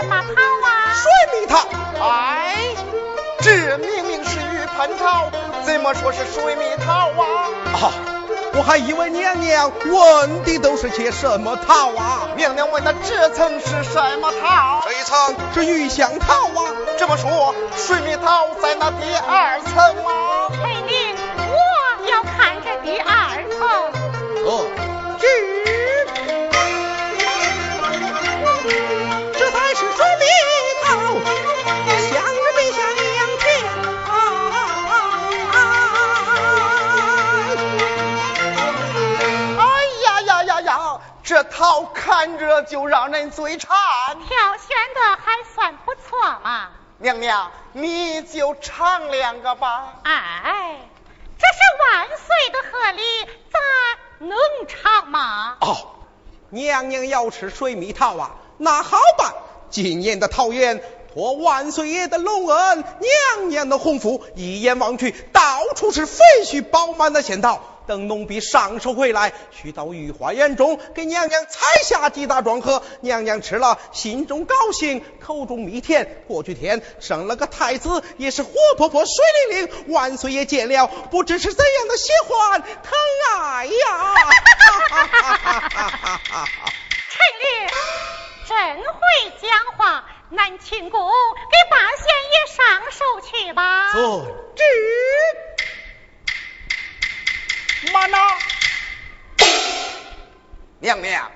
什么桃啊？水蜜桃。哎，这明明是玉蟠桃，怎么说是水蜜桃啊？啊，我还以为娘娘问的都是些什么桃啊？娘娘问的这层是什么桃？这一层是玉香桃啊。这么说，水蜜桃在那第二层吗？这桃看着就让人嘴馋。挑选的还算不错嘛。娘娘，你就尝两个吧。哎，这是万岁的贺礼，咱能尝吗？哦，娘娘要吃水蜜桃啊，那好办。今年的桃园托万岁爷的隆恩，娘娘的洪福，一眼望去，到处是肥煦饱满的仙桃。等奴婢上手回来，去到御花园中，给娘娘采下几大庄喝。娘娘吃了，心中高兴，口中蜜甜。过去天生了个太子，也是活泼泼、水灵灵。万岁爷见了，不知是怎样的喜欢疼爱呀！陈烈真会讲话，南庆宫给八仙爷上手去吧。遵旨。慢呐，娘娘，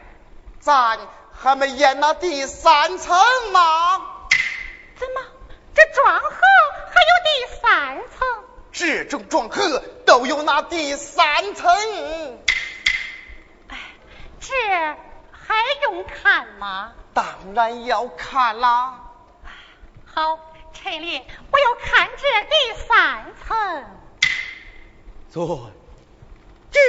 咱还没演那第三层吗？怎么，这庄河还有第三层？这种庄河都有那第三层？哎，这还用看吗？当然要看啦。好，陈琳，我要看这第三层。遵旨。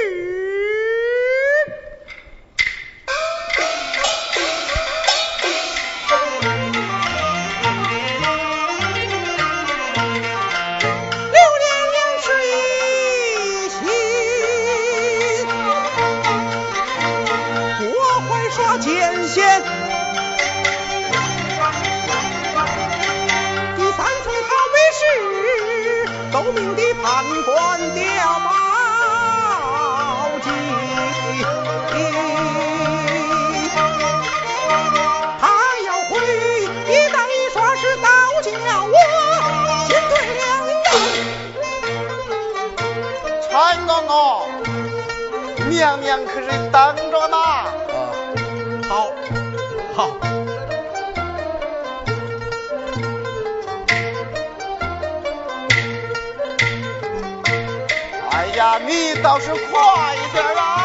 娘娘可是等着呢。啊，好，好。哎呀，你倒是快一点啊！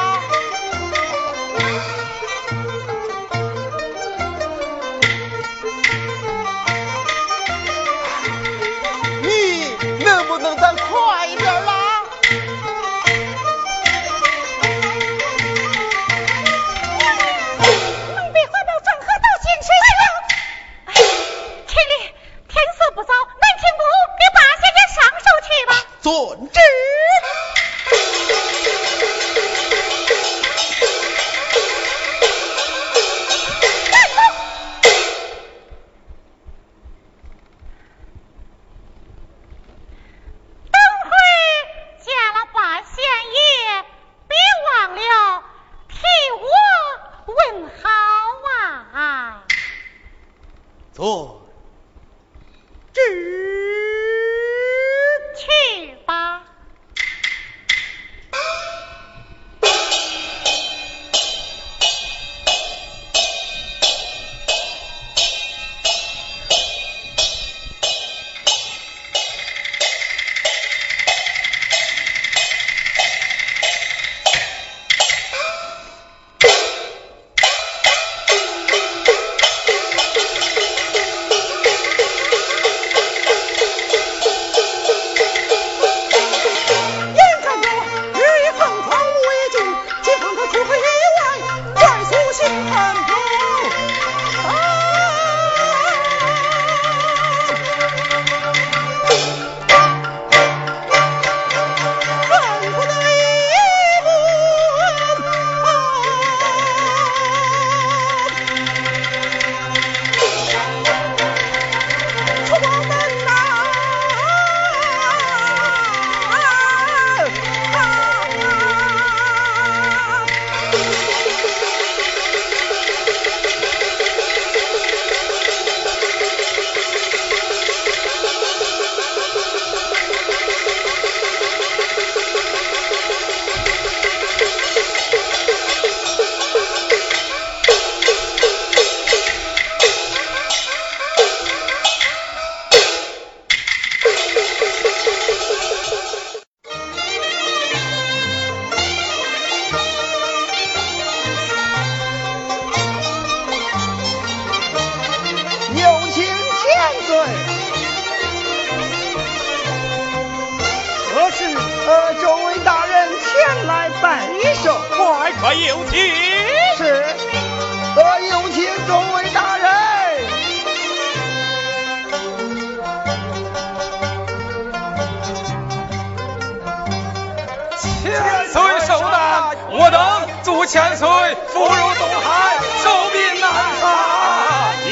千岁福如东海，寿比南山。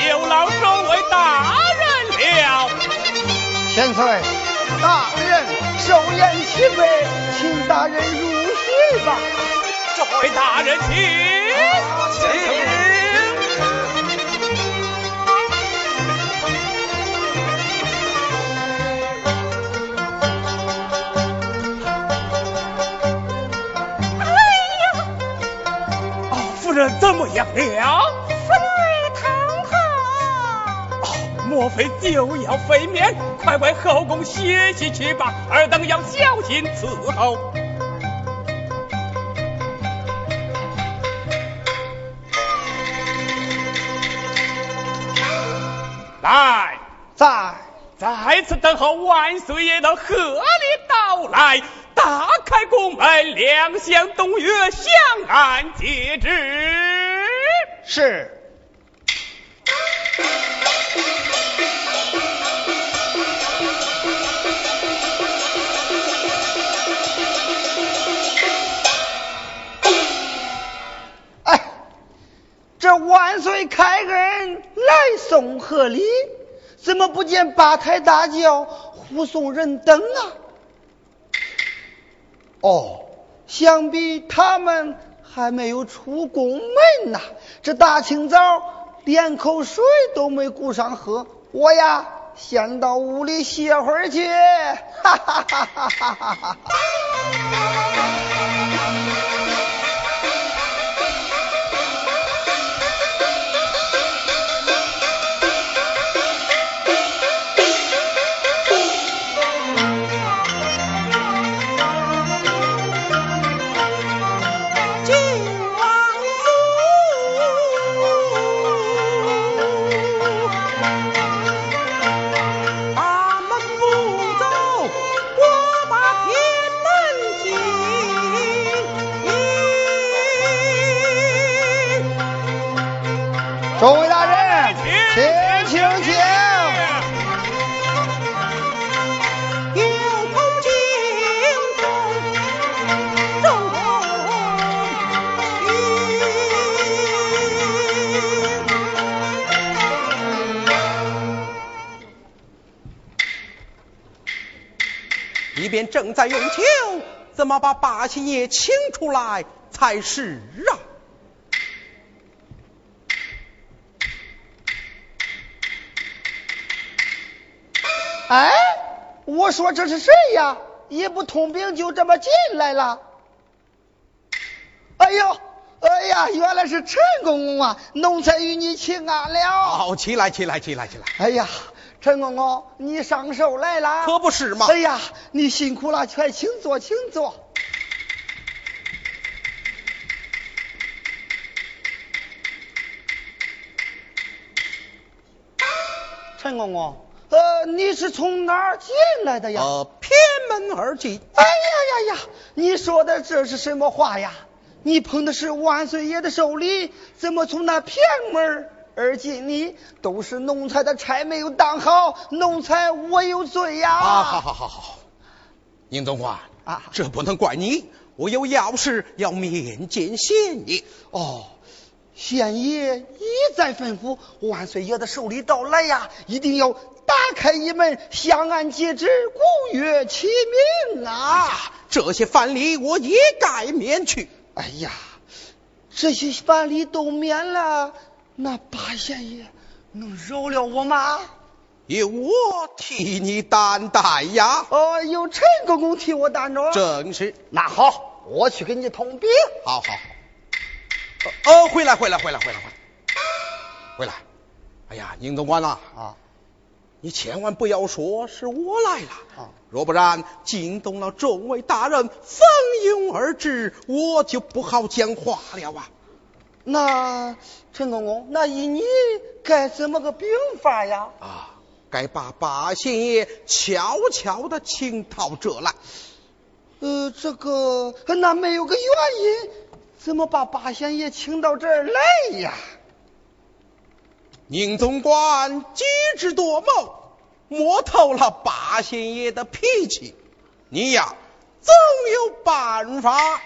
有劳众位大人了。千岁，大人寿宴齐备，请大人入席吧。这位大人请，请。怎么样了？福瑞堂好。哦，莫非就要飞面？快回后宫歇息去吧，尔等要小心伺候。来，在，再次等候万岁爷的贺礼到来。打开宫门，两相东岳，相安皆知。是。哎，这万岁开恩来送贺礼，怎么不见八抬大轿护送人等啊？哦，想必他们还没有出宫门呐。这大清早连口水都没顾上喝，我呀先到屋里歇会儿去。哈哈哈哈哈哈！哈正在用酒，怎么把八仙爷请出来才是啊？哎，我说这是谁呀？也不通禀就这么进来了。哎呦，哎呀，原来是陈公公啊！奴才与你请安了。好，起来，起来，起来，起来。哎呀，陈公公，你上寿来了？可不是嘛。哎呀，你辛苦了，快请坐，请坐。陈公公。呃，你是从哪儿进来的呀？呃，偏门而进。哎呀呀呀！你说的这是什么话呀？你捧的是万岁爷的寿礼，怎么从那偏门而今？你都是奴才的差没有当好，奴才我有罪呀！啊，好好好好，宁总管啊，这不能怪你，我有要事要面见县爷。哦，县爷一再吩咐，万岁爷的寿礼到来呀，一定要。打开一门，相安皆知，古月齐鸣啊！这些藩礼我也该免去。哎呀，这些藩礼都免了，那八贤爷能饶了我吗？由我替你担待呀！哦，由陈公公替我担着。正是。那好，我去给你通禀。好好好。哦，回来，回来，回来，回来，回来，回来。哎呀，宁总管呐啊！你千万不要说是我来了啊，若不然惊动了众位大人蜂拥而至，我就不好讲话了啊。那陈公公，那依你该怎么个兵法呀？啊，该把八仙爷悄悄的请到这来。呃，这个那没有个原因，怎么把八仙爷请到这儿来呀？宁总管机智多谋，摸透了八仙爷的脾气，你呀总有办法。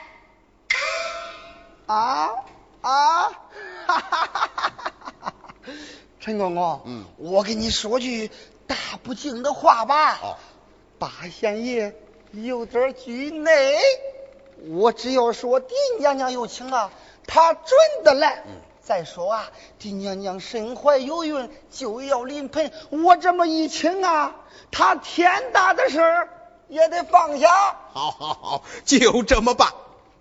啊啊！哈哈哈哈哈哈！陈公公，嗯，我跟你说句大不敬的话吧。哦，八仙爷有点拘内，我只要说狄娘娘有请啊，他准的来。嗯再说啊，狄娘娘身怀有孕，就要临盆，我这么一请啊，他天大的事儿也得放下。好好好，就这么办。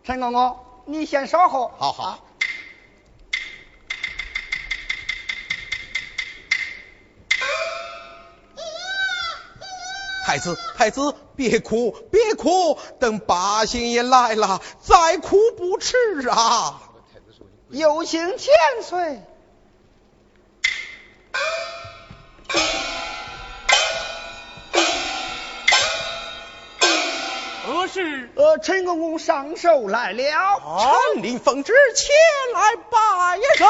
陈公公，你先稍后。好好啊太子，太子，别哭，别哭，等八仙爷来了再哭不迟啊！有请千岁。何事？呃，陈公公上寿来了。臣领奉旨前来拜寿。臣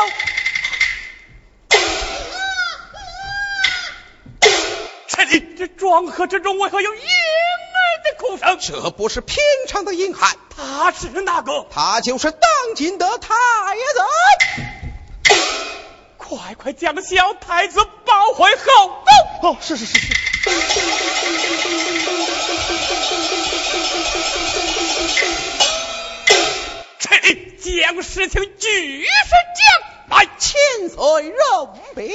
弟，这庄河之中为何有婴儿的哭声？这不是平常的婴孩，他是哪个？他就是当今的太子。快快将小太子抱回后宫。哦，是是是是。臣弟将事情据实讲来。千岁任命。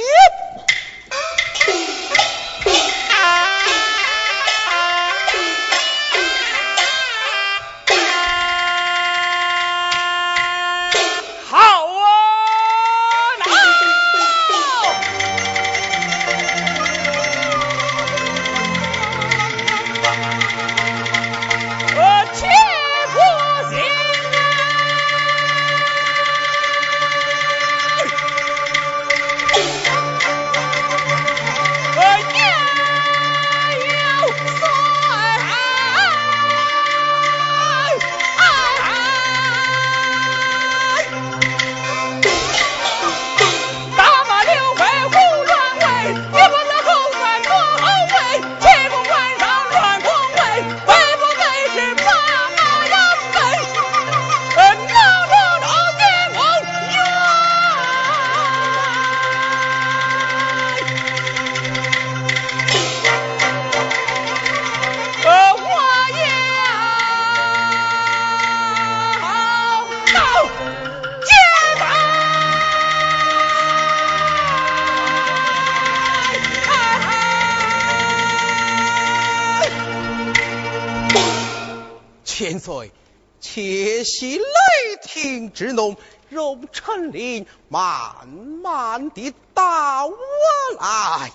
慢慢地到我来。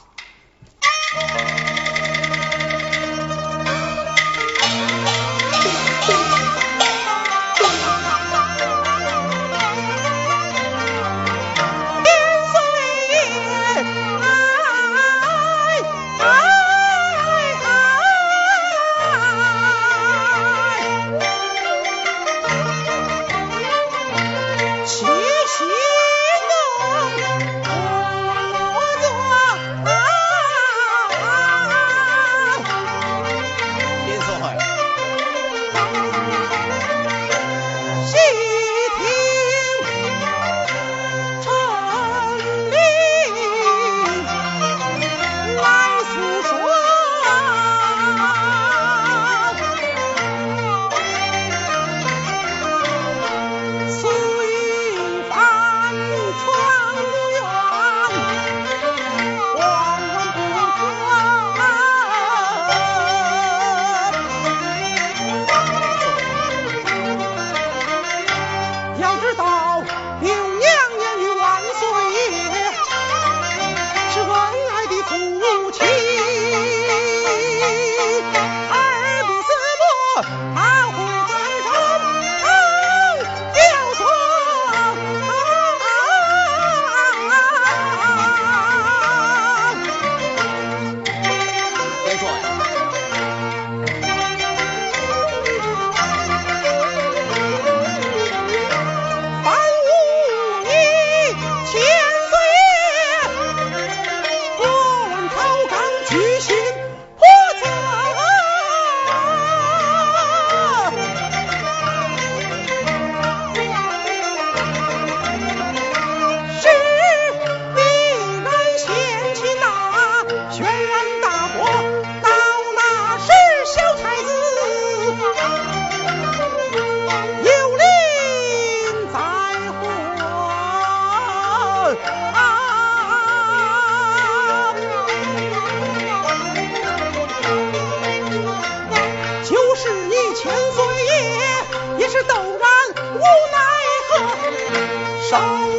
上。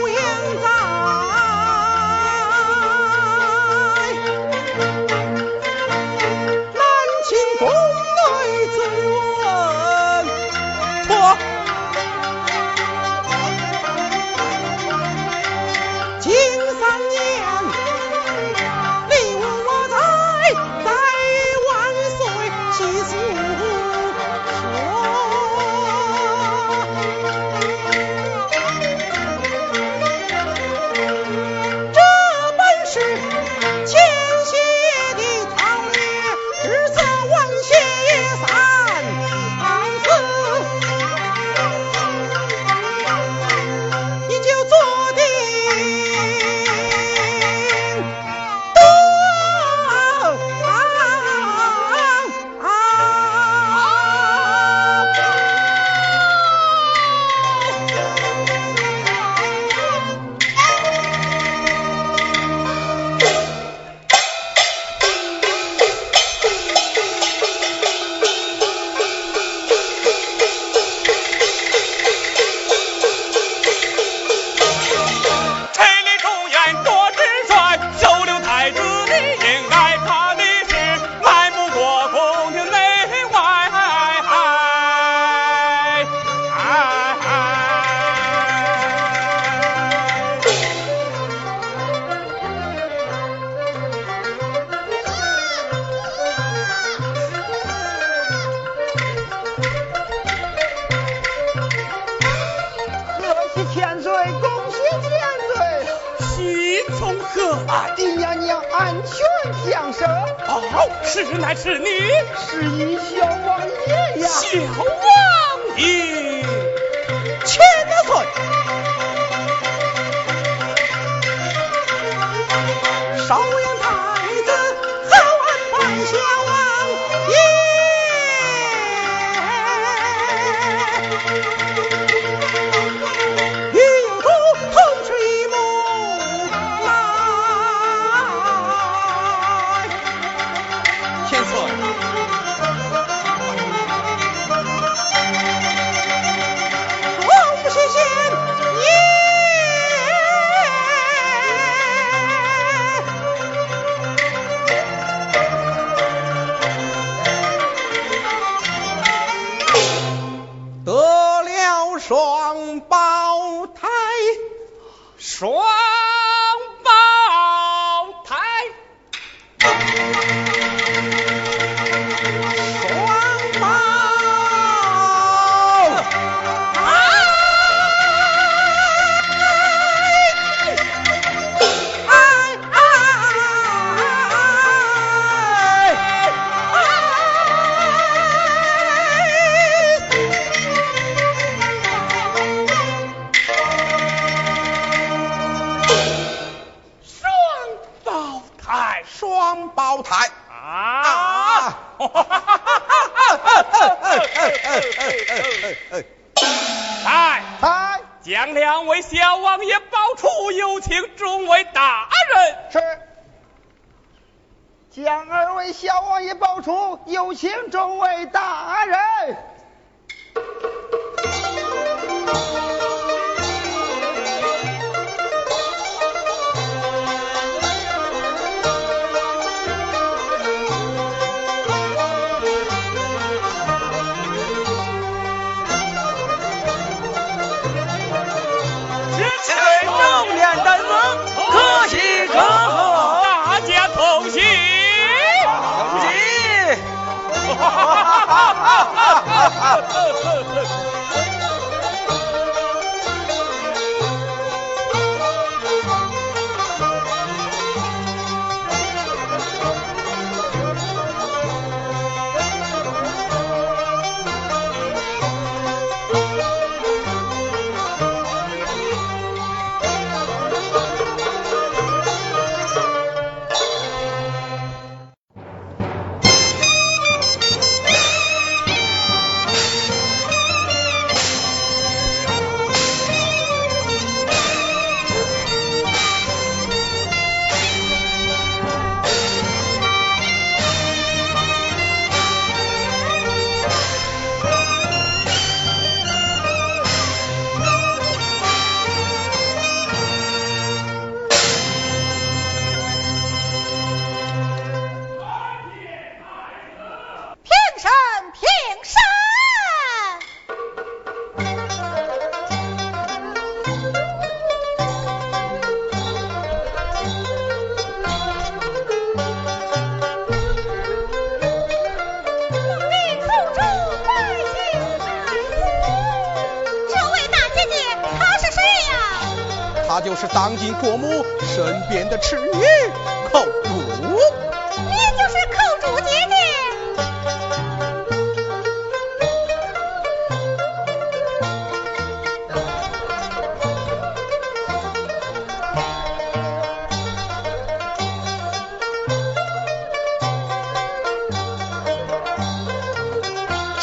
是男是女是一小王爷呀。小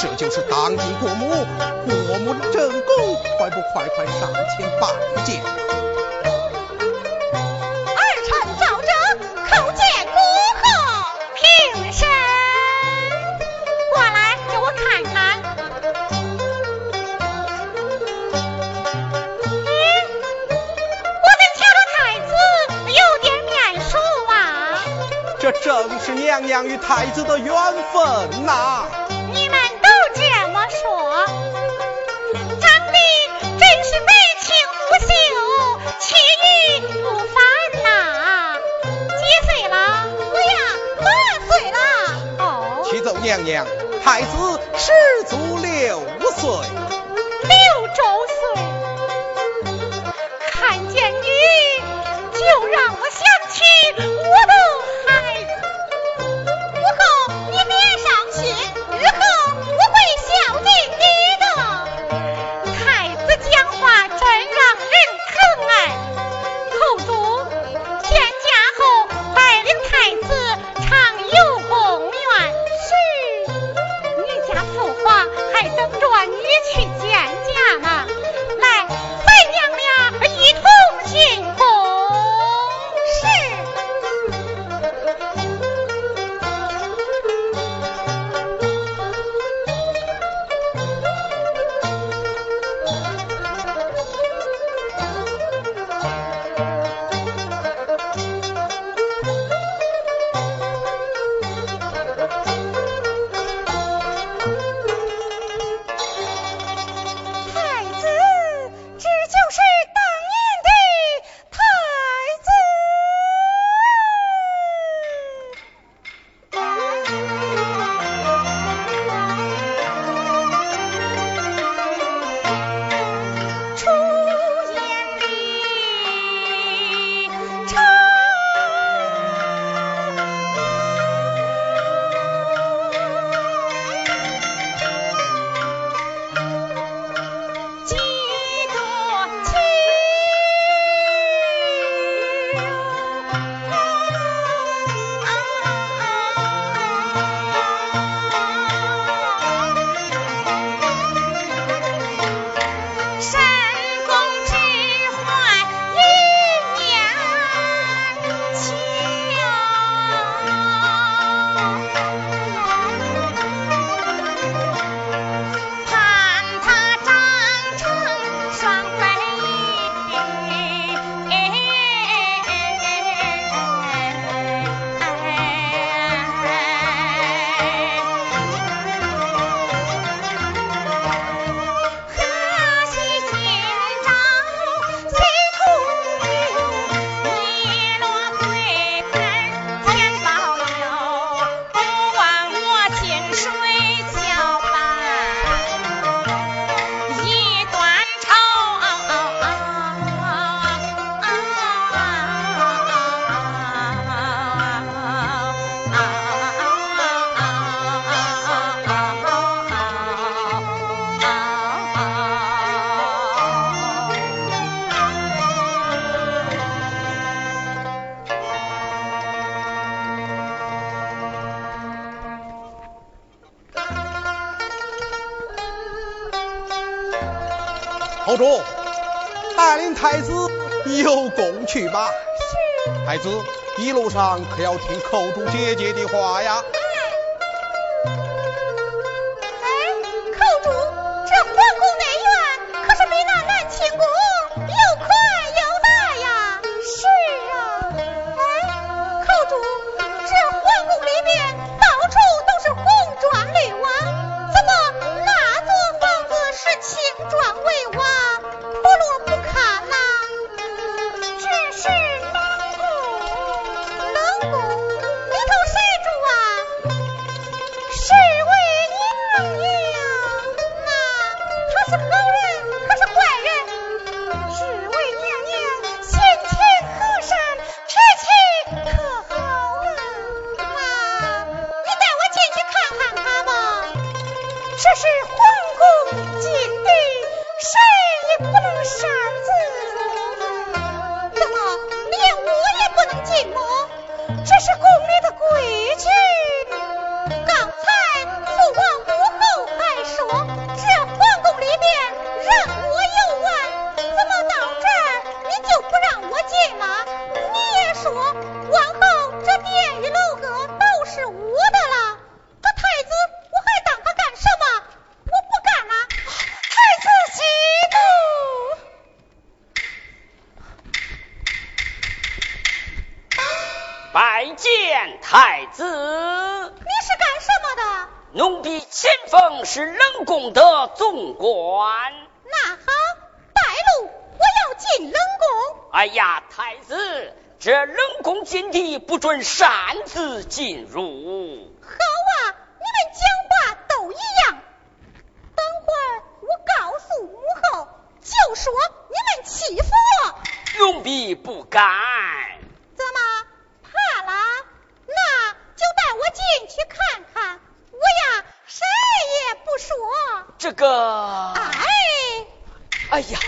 这就是当今国母国母的正宫还不快快上前拜见。儿臣赵征叩见母后平身过来给我看看。爹我怎瞧着太子有点面熟啊。这正是娘娘与太子的缘分呐。娘娘太子失足六岁。去吧。是。太子一路上可要听寇珠姐姐的话呀。That's a 进入。好啊，你们讲话都一样。等会儿我告诉母后，就说你们欺负我。永碧不敢。怎么怕了？那就带我进去看看。我呀，谁也不说。这个。哎。哎呀。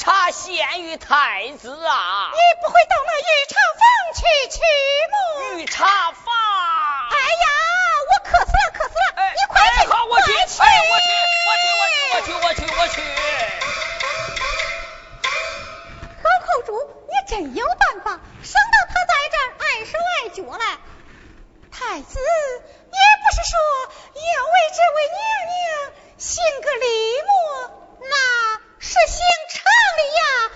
茶献于太子啊。你不会到那御茶房去去御茶房哎呀我渴死了渴死了你快去快去我去我去我去我去我去我去老寇主你真有办法省得他在这碍手碍脚了太子你不是说要为这位娘娘行个礼么那是行哎呀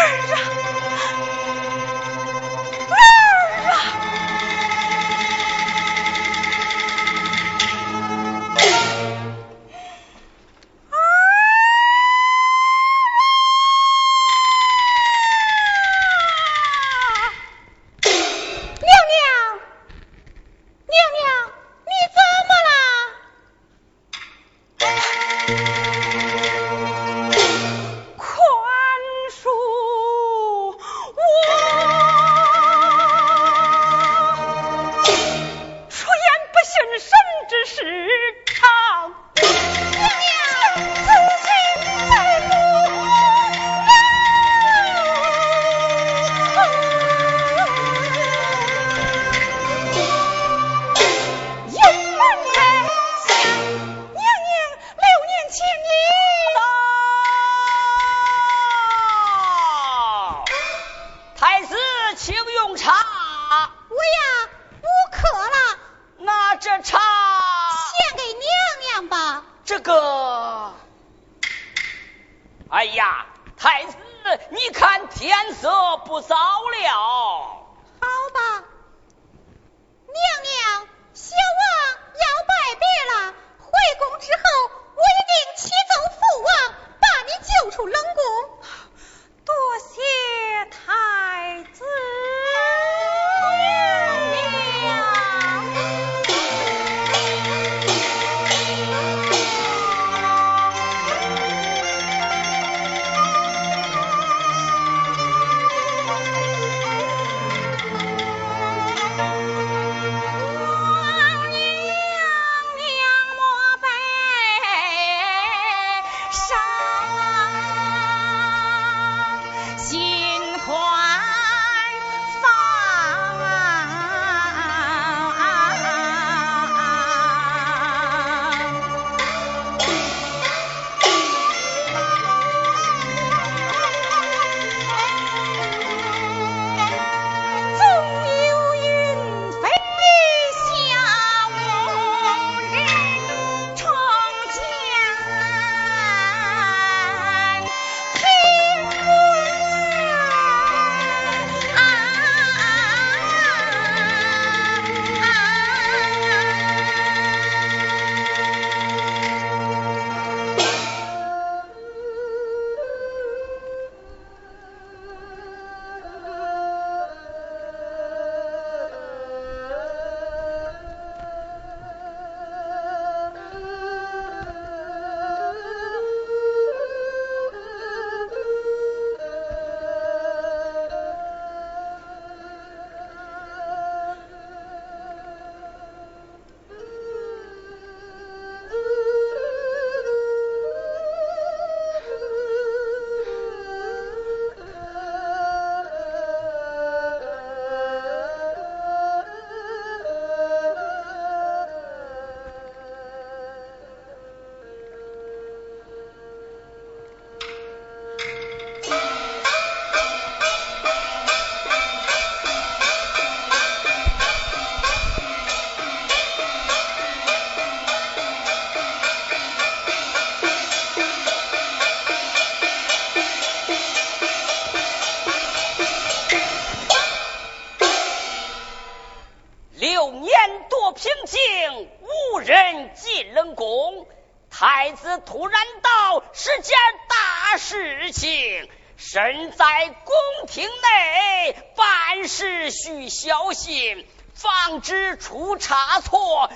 儿啊，小心，防止出差错，